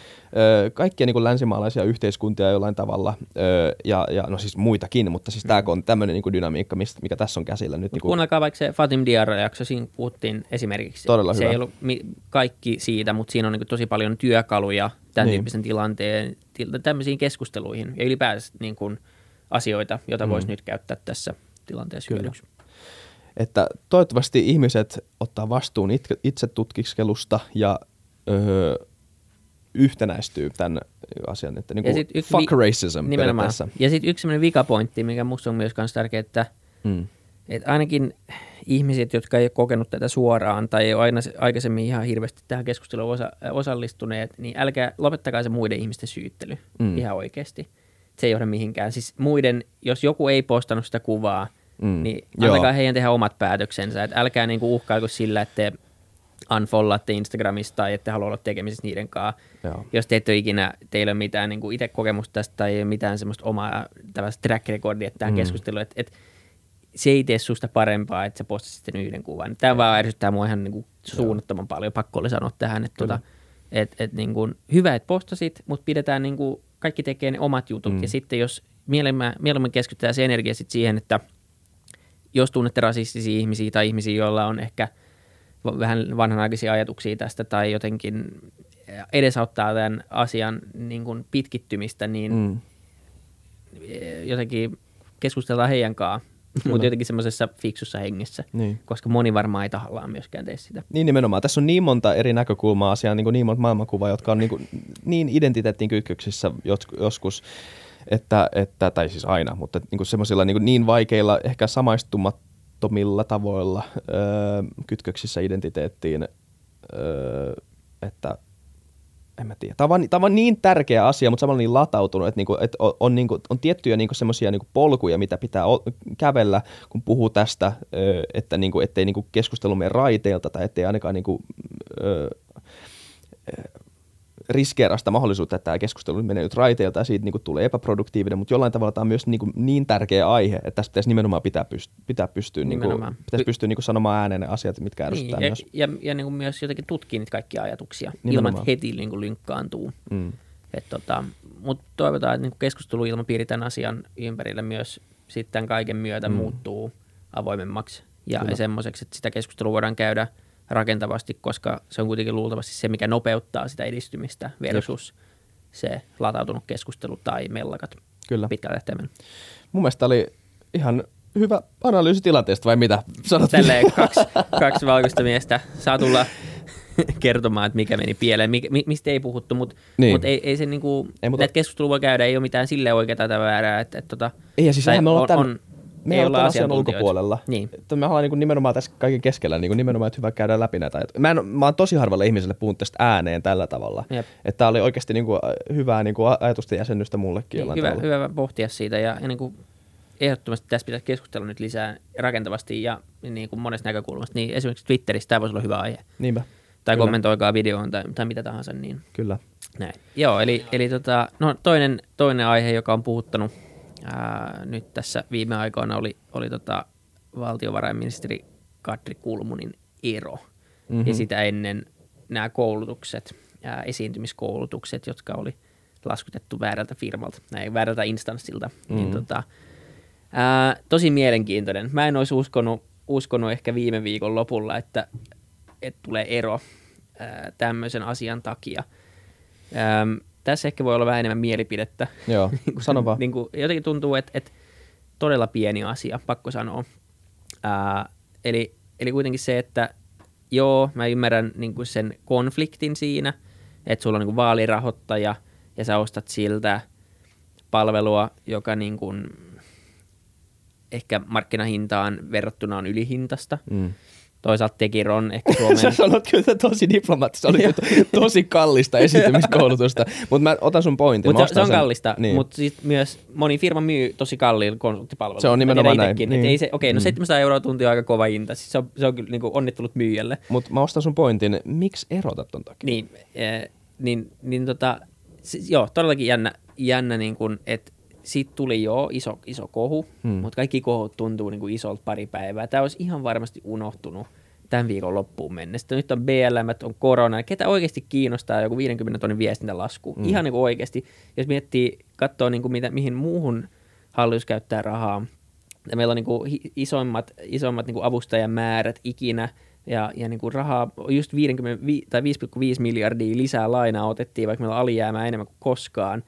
ö, kaikkien niin kuin länsimaalaisia yhteiskuntia jollain tavalla, ö, ja, ja no siis muitakin, mutta siis tämä on tämmöinen niin kuin dynamiikka, mistä, mikä tässä on käsillä nyt. Niin kuin, kuunnelkaa vaikka se Fatim Diarra-jakso, siinä puhuttiin esimerkiksi. Todella se hyvä. ei ollut mi- kaikki siitä, mutta siinä on niin tosi paljon työkaluja tämän Niin. tyyppisen tilanteen, til- tämmöisiin keskusteluihin ja ylipäänsä niin kuin asioita, joita mm. voisi nyt käyttää tässä tilanteessa Kyllä. hyödyksi. että toivottavasti ihmiset ottaa vastuun itse, tutkiskelusta ja öö, yhtenäistyy tämän asian, että niin Ja kuin sit yksi fuck racism Nimenomaan. Ja sitten yksi sellainen vikapointti, mikä musta on myös tärkeää, että Mm. Et ainakin ihmiset, jotka ei ole kokenut tätä suoraan tai ei ole aina aikaisemmin ihan hirveästi tähän keskusteluun osa, osallistuneet, niin älkää lopettakaa se muiden ihmisten syyttely Mm. ihan oikeasti. Se ei johda mihinkään. Siis muiden, jos joku ei postannut sitä kuvaa, Mm. niin Joo. antakaa heidän tehdä omat päätöksensä. Et älkää niinku uhkailko sillä, että te unfollaatte Instagramista tai ette halua olla tekemisissä niiden kanssa. Joo. Jos te ette ole ikinä, teillä ei ole mitään niin itse kokemusta tästä tai ei ole mitään semmoista omaa tällaista track recordia tähän Mm. keskusteluun, että et, se ei tee susta parempaa, että sä postasit sen yhden kuvan. Tämä vaan ärsyttää mua ihan niin kuin suunnattoman paljon, pakko oli sanoa tähän, että tota, et, et niin kuin, hyvä, että postasit, mutta pidetään niin kuin, kaikki tekee ne omat jutut. Mm. Ja sitten jos mieluummin, mieluummin keskitytään se energia sit siihen, että jos tunnette rasistisia ihmisiä tai ihmisiä, joilla on ehkä vähän vanhanaikaisia ajatuksia tästä tai jotenkin edesauttaa tämän asian niin kuin pitkittymistä, niin. Mm. jotenkin keskustellaan heidän kanssaan, mutta jotenkin semmoisessa fiksussa hengessä, Niin. koska moni varmaan ei tahallaan myöskään tee sitä. Niin nimenomaan. Tässä on niin monta eri näkökulmaa asiaan, niin, kuin niin monta maailmankuvaa, jotka on niin, kuin, niin identiteettiin kytköksissä jos- joskus, että, että, tai siis aina, mutta niin kuin semmoisilla niin, kuin niin vaikeilla, ehkä samaistumattomilla tavoilla öö, kytköksissä identiteettiin, öö, että en mä tiedä. Tämä on, tämä on niin tärkeä asia, mutta samalla niin latautunut, että, niinku, että on, on, niinku, on tiettyjä niinku semmoisia niinku polkuja, mitä pitää o- kävellä, kun puhuu tästä, että niinku, ettei niinku keskustelu mene raiteilta tai ettei ainakaan ö, ö, riskeeraa sitä mahdollisuutta, että tämä keskustelu menee nyt raiteilta ja siitä niinku tulee epäproduktiivinen, mutta jollain tavalla tämä on myös niinku niin tärkeä aihe, että tästä pitäisi nimenomaan pitää, pyst- pitää pystyä, niinku, Nimenomaan. pitäisi pystyä niinku sanomaan ääneen ne asiat, mitkä Niin, ärsyttää ja, myös. ja, ja niin kuin myös jotenkin tutkii niitä kaikkia ajatuksia ilman, Nimenomaan. että heti niin kuin lynkkaantuu. Mm. Et tota, Mutta toivotaan, että niin keskusteluilmapiiri tämän asian ympärillä myös sitten kaiken myötä mm. muuttuu avoimemmaksi ja Kyllä. semmoiseksi, että sitä keskustelua voidaan käydä rakentavasti, koska se on kuitenkin luultavasti se, mikä nopeuttaa sitä edistymistä versus se latautunut keskustelu tai mellakat Kyllä. pitkällä tähtäimellä. Mun mielestä oli ihan hyvä analyysi tilanteesta, vai mitä sanot? Tälleen kaksi, kaksi valkoista miestä saa tulla kertomaan, että mikä meni pieleen, mikä, mi, mistä ei puhuttu, mutta Niin. mut ei, ei se niinku, Ei, mutta- näitä keskustelua voi käydä, ei ole mitään sille oikeaa tai väärää, että, että tota, Ei, ja siis olla tämän, me ei olla asian ulkopuolella. Niin. Että me ollaan niin nimenomaan tässä kaiken keskellä, niin nimenomaan, että hyvä käydä läpi näitä. Mä, en, mä oon tosi harvalle ihmiselle puhunut tästä ääneen tällä tavalla. Jep. Että tää oli oikeasti niin kuin, hyvää niin kuin ajatusten jäsennystä mullekin Niin, hyvä, tavalla. hyvä pohtia siitä ja, ja niin kuin ehdottomasti tässä pitäisi keskustella nyt lisää rakentavasti ja niin kuin monesta näkökulmasta. Niin esimerkiksi Twitterissä tämä voisi olla hyvä aihe. Niinpä, Tai Kyllä. kommentoikaa videoon tai, tai mitä tahansa. Niin kyllä. näin. Joo, eli, eli tota, no toinen, toinen aihe, joka on puhuttanut ää, nyt tässä viime aikoina oli, oli tota valtiovarainministeri Katri Kulmunin ero. Mm-hmm. Mhm. Ja sitä ennen nämä koulutukset, ää, esiintymiskoulutukset, jotka oli laskutettu väärältä firmalta, näin väärältä instanssilta. Mm-hmm. Niin tota, ää, tosi mielenkiintoinen. Mä en olisi uskonut, uskonut ehkä viime viikon lopulla, että, että tulee ero ää, tämmöisen asian takia. Ähm, tässä ehkä voi olla vähän enemmän mielipidettä. Joo, sano vaan. niin kuin, jotenkin tuntuu, että, että todella pieni asia, pakko sanoa. Ää, eli, eli kuitenkin se, että joo, mä ymmärrän niin kuin sen konfliktin siinä, että sulla on niin kuin vaalirahoittaja ja sä ostat siltä palvelua, joka niin kuin ehkä markkinahintaan verrattuna on ylihintasta. Mm. Toisaalta tekin on ehkä Suomen... Sä sanot kyllä tosi diplomaattista, oli tosi kallista esiintymiskoulutusta, mutta mä otan sun pointin. Mutta se, se on sen. kallista, Niin. mutta sitten myös moni firma myy tosi kalliilla konsulttipalveluita. Se on nimenomaan näin, itekin, niin. Ei se, okei, no Mm. 700 euroa tunti on aika kova hinta. Siis se on, se on kyllä niin onnittelut myyjälle. Mutta mä ostan sun pointin, miksi erotat ton takia? Niin, äh, niin, niin tota, siis, joo, todellakin jännä, jännä niin kuin, että siitä tuli jo iso, iso kohu, Hmm. mutta kaikki kohut tuntuu niin kuin isolta pari päivää. Tämä olisi ihan varmasti unohtunut tämän viikon loppuun mennessä. Nyt on BLM, on korona. Ketä oikeasti kiinnostaa joku 50 tonnin viestintälasku? Hmm. Mm. Ihan niin kuin oikeasti. Jos miettii, katsoo niin kuin mitä, mihin muuhun hallitus käyttää rahaa, ja meillä on niin kuin isoimmat, isoimmat niin kuin avustajamäärät ikinä, ja, ja niin kuin rahaa, just 50, vi- tai 5,5 miljardia lisää lainaa otettiin, vaikka meillä on alijäämää enemmän kuin koskaan.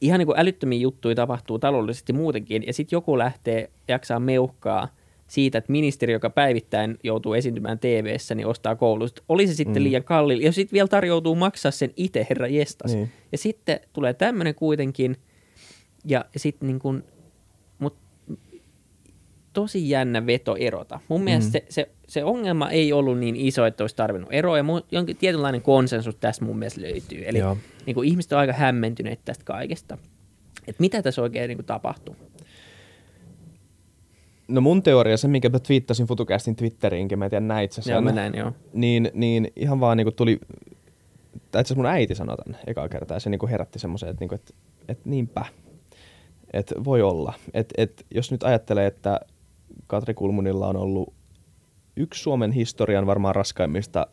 Ihan niin kuin älyttömiä juttuja tapahtuu taloudellisesti muutenkin, ja sitten joku lähtee jaksaa meuhkaa siitä, että ministeri, joka päivittäin joutuu esiintymään tv niin ostaa koulutusta. Oli se sitten Mm. liian kalliilla, ja sitten vielä tarjoutuu maksaa sen itse, herra jestas. Niin. Ja sitten tulee tämmöinen kuitenkin, ja sitten niin kuin, tosi jännä veto erota. Mun mielestä se, se, se, ongelma ei ollut niin iso, että olisi tarvinnut eroa, ja mun, jonkin tietynlainen konsensus tästä mun mielestä löytyy. Eli Joo. niin kuin ihmiset on aika hämmentyneet tästä kaikesta. Että mitä tässä oikein niin kuin tapahtuu? No mun teoria, se minkä mä twiittasin FutuCastin Twitteriinkin, mä en tiedä näit sä sen. Joo, mä näin, joo. Niin, niin ihan vaan niinku tuli, tai itse mun äiti sanoi tämän ekaa kertaa, ja se niinku herätti semmoisen, että niinku, et, et niinpä, että voi olla. Että et, jos nyt ajattelee, että Katri Kulmunilla on ollut yksi Suomen historian varmaan raskaimmista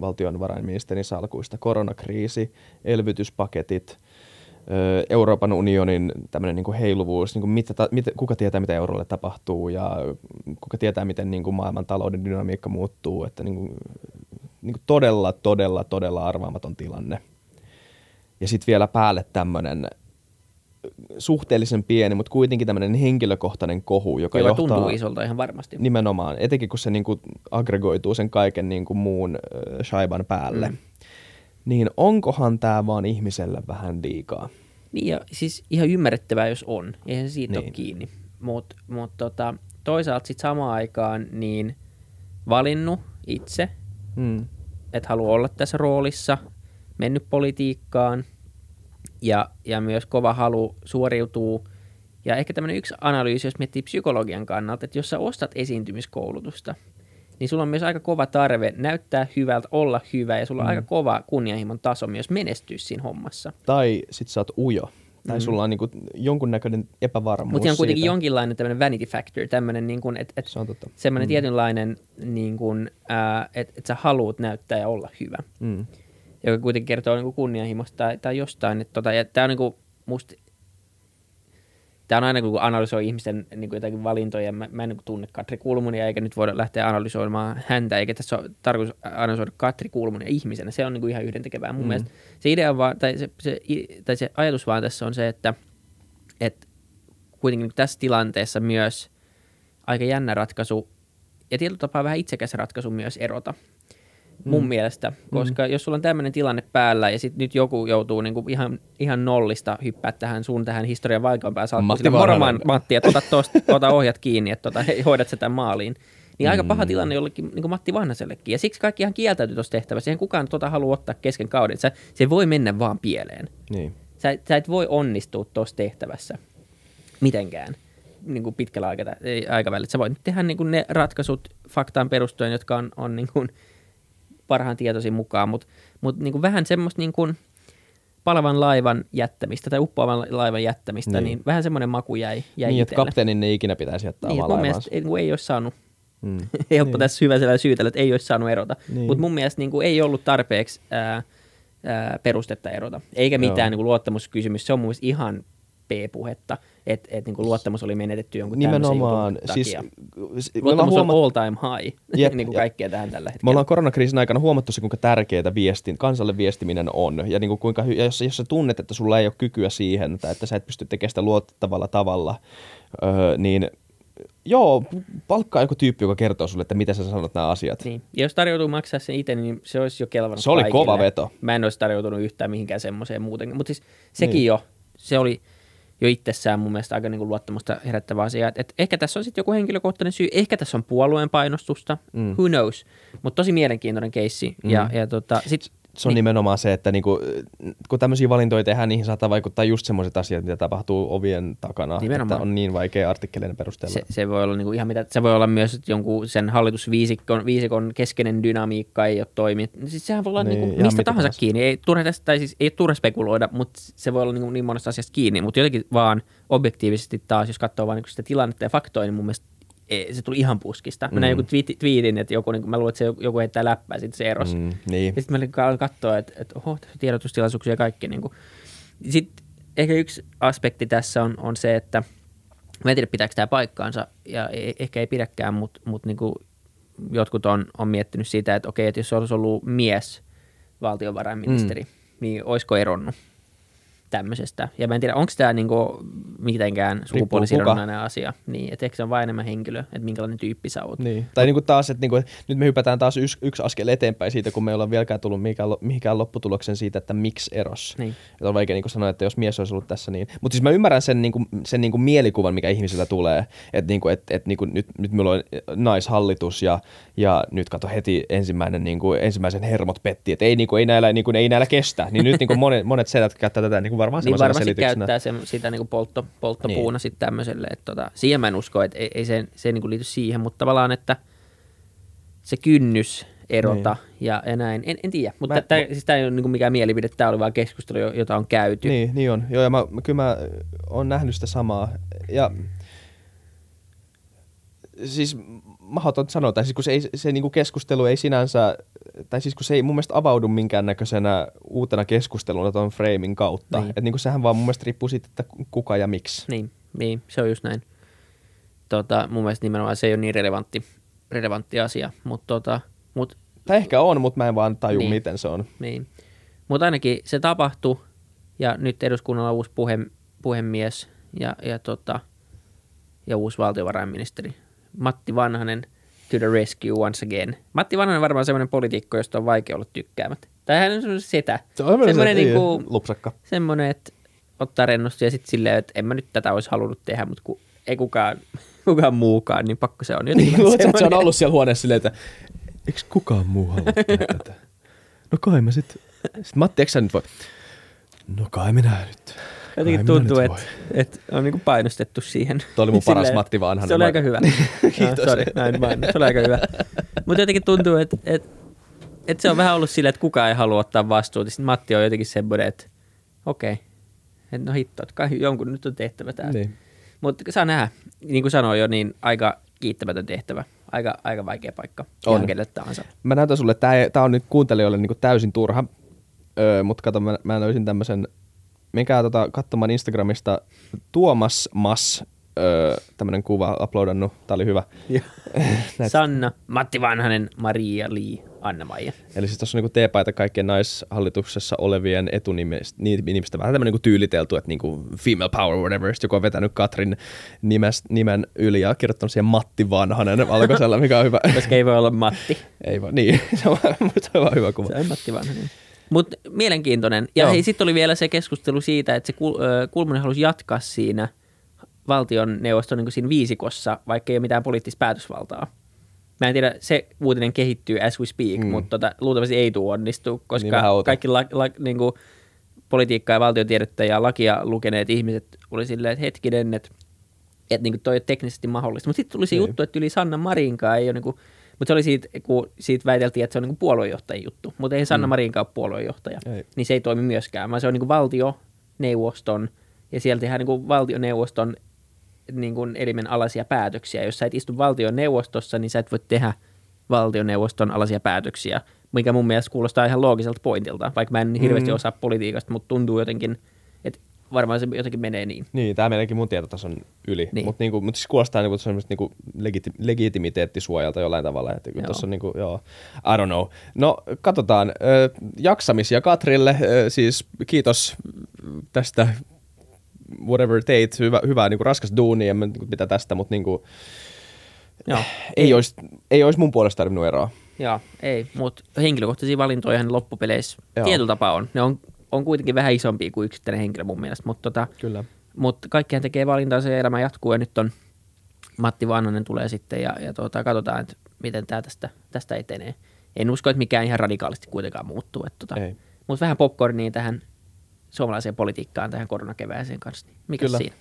valtionvarainministerin salkuista, koronakriisi, elvytyspaketit, Euroopan unionin tämmöinen niin heiluvuus, niin kuin mitä, mitä, kuka tietää, mitä eurolle tapahtuu ja kuka tietää, miten niin kuin maailman talouden dynamiikka muuttuu, että niin kuin, niin kuin todella, todella, todella arvaamaton tilanne. Ja sitten vielä päälle tämmöinen suhteellisen pieni, mutta kuitenkin tämmöinen henkilökohtainen kohu, joka, Joka johtaa... tuntuu isolta ihan varmasti. Nimenomaan, etenkin kun se niinku aggregoituu sen kaiken niinku muun äh, shaiban päälle. Mm. Niin onkohan tämä vaan ihmiselle vähän liikaa? Niin ja siis ihan ymmärrettävää, jos on. Eihän siitä niin. ole Niin. kiinni. Mutta mut tota, toisaalta sitten samaan aikaan niin valinnut itse, Mm. että haluaa olla tässä roolissa, mennyt politiikkaan ja, ja myös kova halu suoriutuu. Ja ehkä tämmöinen yksi analyysi, jos miettii psykologian kannalta, että jos sä ostat esiintymiskoulutusta, niin sulla on myös aika kova tarve näyttää hyvältä, olla hyvä ja sulla on Mm. aika kova kunnianhimon taso myös menestyä siinä hommassa. Tai sit sä oot ujo. Tai Mm. sulla on niinku jonkunnäköinen epävarmuus Mutta on kuitenkin siitä. jonkinlainen tämmöinen vanity factor, tämmöinen niin kuin, että et Se on totta. semmoinen Mm. tietynlainen, niin kuin, ää, että et sä haluat näyttää ja olla hyvä, Mm. Joka kuitenkin kertoo niin kunnianhimosta tai, tai jostain. Että tota, ja tämä on niin kuin, musta, Tämä on aina, kun analysoi ihmisten niin kuin jotakin valintoja. Mä, mä en niin tunne Katri Kulmunia, eikä nyt voida lähteä analysoimaan häntä, eikä tässä ole tarkoitus analysoida Katri Kulmunia ihmisenä. Se on niin kuin ihan yhdentekevää. Mun Mm. mielestä se idea on vaan, tai se, se, tai se ajatus vaan tässä on se, että, että kuitenkin tässä tilanteessa myös aika jännä ratkaisu ja tietyllä tapaa vähän itsekäs ratkaisu myös erota. Mun mm. mielestä, koska mm. jos sulla on tämmöinen tilanne päällä ja sitten nyt joku joutuu niinku ihan, ihan nollista hyppää tähän sun tähän historian vaikeampään salkkuun, Matti sille, moro Vanhanen. Man- Matti, että ota, tosta, ota ohjat kiinni, että tota, hoidat sä tämän maaliin. Niin aika paha tilanne jollekin niin kuin Matti Vanhasellekin. Ja siksi kaikki ihan kieltäytyi tuossa tehtävässä. Eihän kukaan tota halua ottaa kesken kauden. Sä, se voi mennä vaan pieleen. Niin. Sä, sä et voi onnistua tuossa tehtävässä mitenkään niin kuin pitkällä aikavälillä. Sä voit tehdä niin kuin ne ratkaisut faktaan perustuen, jotka on, on niin kuin parhaan tietoisin mukaan, mutta mut niin kuin vähän semmoista niin kuin palavan laivan jättämistä tai uppoavan laivan jättämistä, niin, Niin. vähän semmoinen maku jäi, jäi Niin, että kapteenin ei ikinä pitäisi jättää Niin, omaa mielestä ei, ei olisi saanut, Mm. helppo Niin. tässä hyvä sellainen syytellä, että ei olisi saanut erota. Niin. Mutta mun mielestä niin kuin ei ollut tarpeeksi ää, ää, perustetta erota, eikä Joo. mitään niin kuin luottamuskysymys. Se on mun mielestä ihan P-puhetta, että et, niin luottamus oli menetetty jonkun Nimenomaan. Siis, takia. Luottamus on huomattu- all time high, Jep, niin kuin kaikkea tähän tällä hetkellä. Me ollaan koronakriisin aikana huomattu se, kuinka tärkeää viestin, kansalle viestiminen on. Ja, niin kuin kuinka, ja jos, jos sä tunnet, että sulla ei ole kykyä siihen, tai että sä et pysty tekemään sitä luotettavalla tavalla, öö, niin joo, palkkaa joku tyyppi, joka kertoo sulle, että miten sä sanot nämä asiat. Niin. Ja jos tarjoutuu maksaa sen itse, niin se olisi jo kelvannut Se oli kaikille. kova veto. Mä en olisi tarjoutunut yhtään mihinkään semmoiseen muuten. Mutta siis sekin Niin. jo, se oli jo itsessään mun mielestä aika niinku luottamusta herättävä asia. Et, et ehkä tässä on sitten joku henkilökohtainen syy, ehkä tässä on puolueen painostusta, mm. who knows. Mutta tosi mielenkiintoinen keissi. Mm. Ja, ja tota, sit, Se on niin. nimenomaan se, että niinku, kun tämmöisiä valintoja tehdään, niihin saattaa vaikuttaa just semmoiset asiat, mitä tapahtuu ovien takana. Nimenomaan. Että on niin vaikea artikkeleiden perusteella. se, se, voi olla niinku ihan mitä, se voi olla myös, että jonkun sen hallitusviisikon viisikon keskeinen dynamiikka ei ole toiminut. Siis sehän voi olla Niin, niin, niinku mistä tahansa tahansa. kiinni. Ei turha, tästä, tai siis, ei turha spekuloida, mutta se voi olla niinku niin monesta asiasta kiinni. Mutta jotenkin vaan objektiivisesti taas, jos katsoo vaan niinku sitä tilannetta ja faktoja, niin mun mielestä ei, se tuli ihan puskista. Mä näin joku twiitti, tweetin, että joku, niin mä luulen, että se joku heittää läppää, sitten se erosi. Mm, niin. Sitten mä olin katsoa, että, että oho, tiedotustilaisuuksia ja kaikki. Niin Sitten ehkä yksi aspekti tässä on, on se, että mä en tiedä pitääkö tämä paikkaansa ja e- ehkä ei pidäkään, mutta mut niin jotkut on, on miettinyt sitä, että okei, että jos olisi ollut mies valtiovarainministeri, mm. niin olisiko eronnut tämmöisestä. Ja mä en tiedä, onko tämä niinku mitenkään sukupuolisidonnainen asia. Niin, että ehkä se on vain enemmän henkilö, että minkälainen tyyppi sä oot. Niin. Tai niin kuin taas, että niin kuin, nyt me hypätään taas yksi, yksi askel eteenpäin siitä, kun me ei olla vieläkään tullut mihinkään, mihinkään lopputuloksen siitä, että miksi eros. Niin. Että on vaikea niin kuin sanoa, että jos mies olisi ollut tässä niin. Mutta siis mä ymmärrän sen, niin kuin, sen niin kuin mielikuvan, mikä ihmisillä tulee. Että niin kuin, et, et, niin kuin, nyt, nyt meillä on naishallitus ja, ja nyt kato heti ensimmäinen, niin kuin, ensimmäisen hermot petti. Että ei, niin kuin, ei, näillä, niin kuin, ei näillä kestä. Niin nyt niin kuin monet, monet sedät käyttää tätä niin kuin varmaan Niin varmasti käyttää sen, sitä niinku poltto, polttopuuna niin. sitten tämmöiselle. Että tota, siihen mä en usko, että ei, ei se, se niinku liity siihen, mutta tavallaan, että se kynnys erota niin. ja, ja näin. En, en tiedä, mutta Mä- tämä siis tää ei ole niinku mikään mielipide, tämä oli vaan keskustelu, jo- jota on käyty. Niin, niin on. Joo, ja mä, mä, kyllä mä oon nähnyt sitä samaa. Ja siis mahdoton sanoa, tai siis kun se, ei, se niinku keskustelu ei sinänsä, tai siis kun se ei mun mielestä avaudu minkäännäköisenä uutena keskusteluna tuon framin kautta. Niin. Niin. Että niinku sehän vaan mun mielestä riippuu siitä, että kuka ja miksi. Niin, niin, se on just näin. Tota, mun mielestä nimenomaan se ei ole niin relevantti, relevantti asia, mutta tota, mut, Tai ehkä on, mutta mä en vaan taju, Niin. niin. miten se on. niin. Mut ainakin se tapahtui ja nyt eduskunnalla on uusi puhe, puhemies ja, ja, tota, ja uusi valtiovarainministeri. Matti Vanhanen to the rescue once again. Matti Vanhanen on varmaan semmoinen poliitikko, josta on vaikea olla tykkäämättä. Tai hän on semmoinen setä. semmoinen, niinku, lupsakka. semmoinen, että ottaa rennosti ja sitten silleen, että en mä nyt tätä olisi halunnut tehdä, mutta kun ei kukaan, kukaan muukaan, niin pakko se on. Jotenkin Niin, luuletko, että se on ollut siellä huoneessa silleen, että eikö kukaan muu halua tehdä tätä? No kai mä sit. Sitten Matti, eikö sä nyt voi? No kai minä nyt. Jotenkin tuntuu, että, että on niinku painostettu siihen. Toi oli mun paras Matti Vanhanen. Se oli aika hyvä. Kiitos. No, sorry, näin vain. Se oli aika hyvä. Mutta jotenkin tuntuu, että, että, että se on vähän ollut silleen, että kukaan ei halua ottaa vastuuta. Sitten Matti on jotenkin semmoinen, että okei, okay. että no hitto, että kai jonkun nyt on tehtävä tämä. Niin. Mutta saa nähdä, niin kuin sanoin jo, niin aika kiittämätön tehtävä. Aika, aika vaikea paikka On. ihan kenelle tahansa. Mä näytän sulle, että tämä on nyt kuuntelijoille niinku täysin turha, öö, mutta kato, mä, mä löysin tämmöisen, menkää tota, katsomaan Instagramista Tuomas Mas, öö, tämmöinen kuva uploadannut, tää oli hyvä. Sanna, Matti Vanhanen, Maria Lee Anna-Maija. Eli siis tuossa on niinku teepaita kaikkien naishallituksessa olevien etunimistä, nimistä vähän tämmöinen niinku tyyliteltu, että niinku female power whatever, sitten joku on vetänyt Katrin nimes, nimen yli ja kirjoittanut siihen Matti Vanhanen valkoisella, mikä on hyvä. Koska ei voi olla Matti. ei voi, niin, se on, se on vaan hyvä kuva. Se on Matti Vanhanen. Mutta mielenkiintoinen. Ja Joo. hei, sitten oli vielä se keskustelu siitä, että se Kul- ö, Kulmunen halusi jatkaa siinä valtioneuvoston niin siinä viisikossa, vaikka ei ole mitään poliittista päätösvaltaa. Mä en tiedä, se uutinen kehittyy as we speak, mm. mutta tota, luultavasti ei tule onnistu, Niin koska outo. kaikki la, la, niin kuin politiikkaa ja valtiotiedettä ja lakia lukeneet ihmiset oli silleen, että hetkinen, että, että niin kuin toi on teknisesti mahdollista. Mutta sitten tuli se Niin. juttu, että yli Sanna Marinkaan ei ole niin kuin, mutta se oli siitä, kun siitä väiteltiin, että se on niin puoluejohtajan juttu, mutta ei Sanna Marinkaan ole puoluejohtaja, Ei. niin se ei toimi myöskään, vaan se on niin valtioneuvoston ja siellä tehdään niin valtioneuvoston niin kuin elimen alaisia päätöksiä. Jos sä et istu valtioneuvostossa, niin sä et voi tehdä valtioneuvoston alaisia päätöksiä, mikä mun mielestä kuulostaa ihan loogiselta pointilta, vaikka mä en hirveästi Mm. osaa politiikasta, mutta tuntuu jotenkin, varmaan se jotenkin menee niin. Niin, tämä meneekin mun tietotason yli. Niin. Mutta niinku, mut siis kuulostaa niinku semmoista niinku legiti- legitimiteettisuojalta jollain tavalla. Että kun Joo. tuossa on niinku, joo, I don't know. No, katsotaan. Ö, jaksamisia Katrille. Ö, siis kiitos tästä whatever teit. Hyvä, hyvä niinku raskas duuni, en mä niinku mitä tästä, mutta niinku, Joo, ei, olisi, ei olisi mun puolesta tarvinnut eroa. Joo, ei, mutta henkilökohtaisia valintoja loppupeleissä Joo. tietyllä tapaa on. Ne on, on kuitenkin vähän isompia kuin yksittäinen henkilö mun mielestä, mutta tota, Kyllä. mut kaikkihan tekee valintansa ja elämä jatkuu ja nyt on Matti Vanhanen tulee sitten ja, ja tota, katsotaan, että miten tämä tästä, tästä etenee. En usko, että mikään ihan radikaalisti kuitenkaan muuttuu. Että tota, mutta vähän popcornia tähän suomalaiseen politiikkaan, tähän koronakevääseen kanssa. Niin mikä Kyllä. siinä?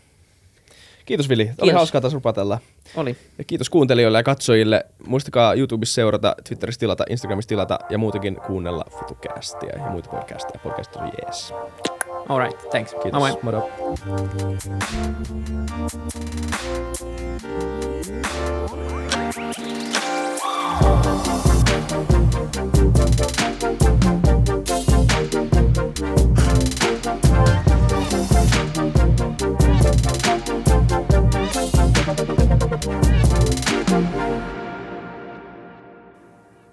Kiitos Vili. Oli Kiitos. hauskaa taas rupatella. Oli. Ja kiitos kuuntelijoille ja katsojille. Muistakaa YouTubessa seurata, Twitterissä tilata, Instagramissa tilata ja muutenkin kuunnella FutuCastia ja muita podcasteja. Podcast on jees. All right, thanks. Kiitos. Moi moi. Moro.